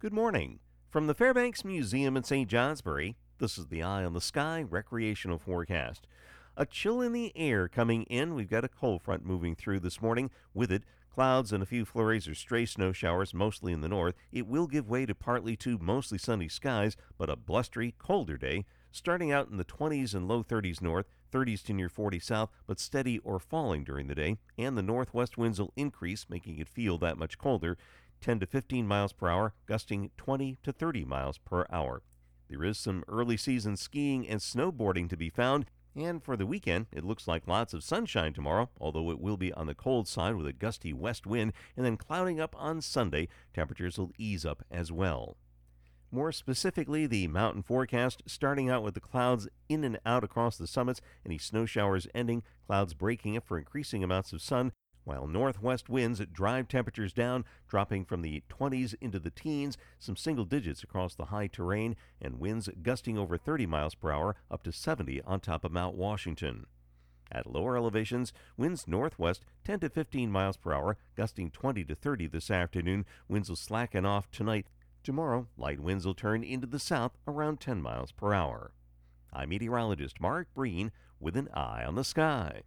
Good morning. From the Fairbanks Museum in St. Johnsbury, this is the Eye on the Sky recreational forecast. A chill in the air coming in. We've got a cold front moving through this morning. With it, clouds and a few flurries or stray snow showers, mostly in the north. It will give way to partly to mostly sunny skies, but a blustery, colder day. Starting out in the 20s and low 30s north, 30s to near 40 south, but steady or falling during the day. And the northwest winds will increase, making it feel that much colder. 10 to 15 miles per hour, gusting 20 to 30 miles per hour. There is some early season skiing and snowboarding to be found. And for the weekend, it looks like lots of sunshine tomorrow, although it will be on the cold side with a gusty west wind, and then clouding up on Sunday. Temperatures will ease up as well. More specifically, the mountain forecast starting out with the clouds in and out across the summits, any snow showers ending, clouds breaking up for increasing amounts of sun, while northwest winds drive temperatures down, dropping from the 20s into the teens, some single digits across the high terrain, and winds gusting over 30 miles per hour up to 70 on top of Mount Washington. At lower elevations, winds northwest 10 to 15 miles per hour, gusting 20 to 30 this afternoon. Winds will slacken off tonight. Tomorrow, light winds will turn into the south around 10 miles per hour. I'm meteorologist Mark Breen with an eye on the sky.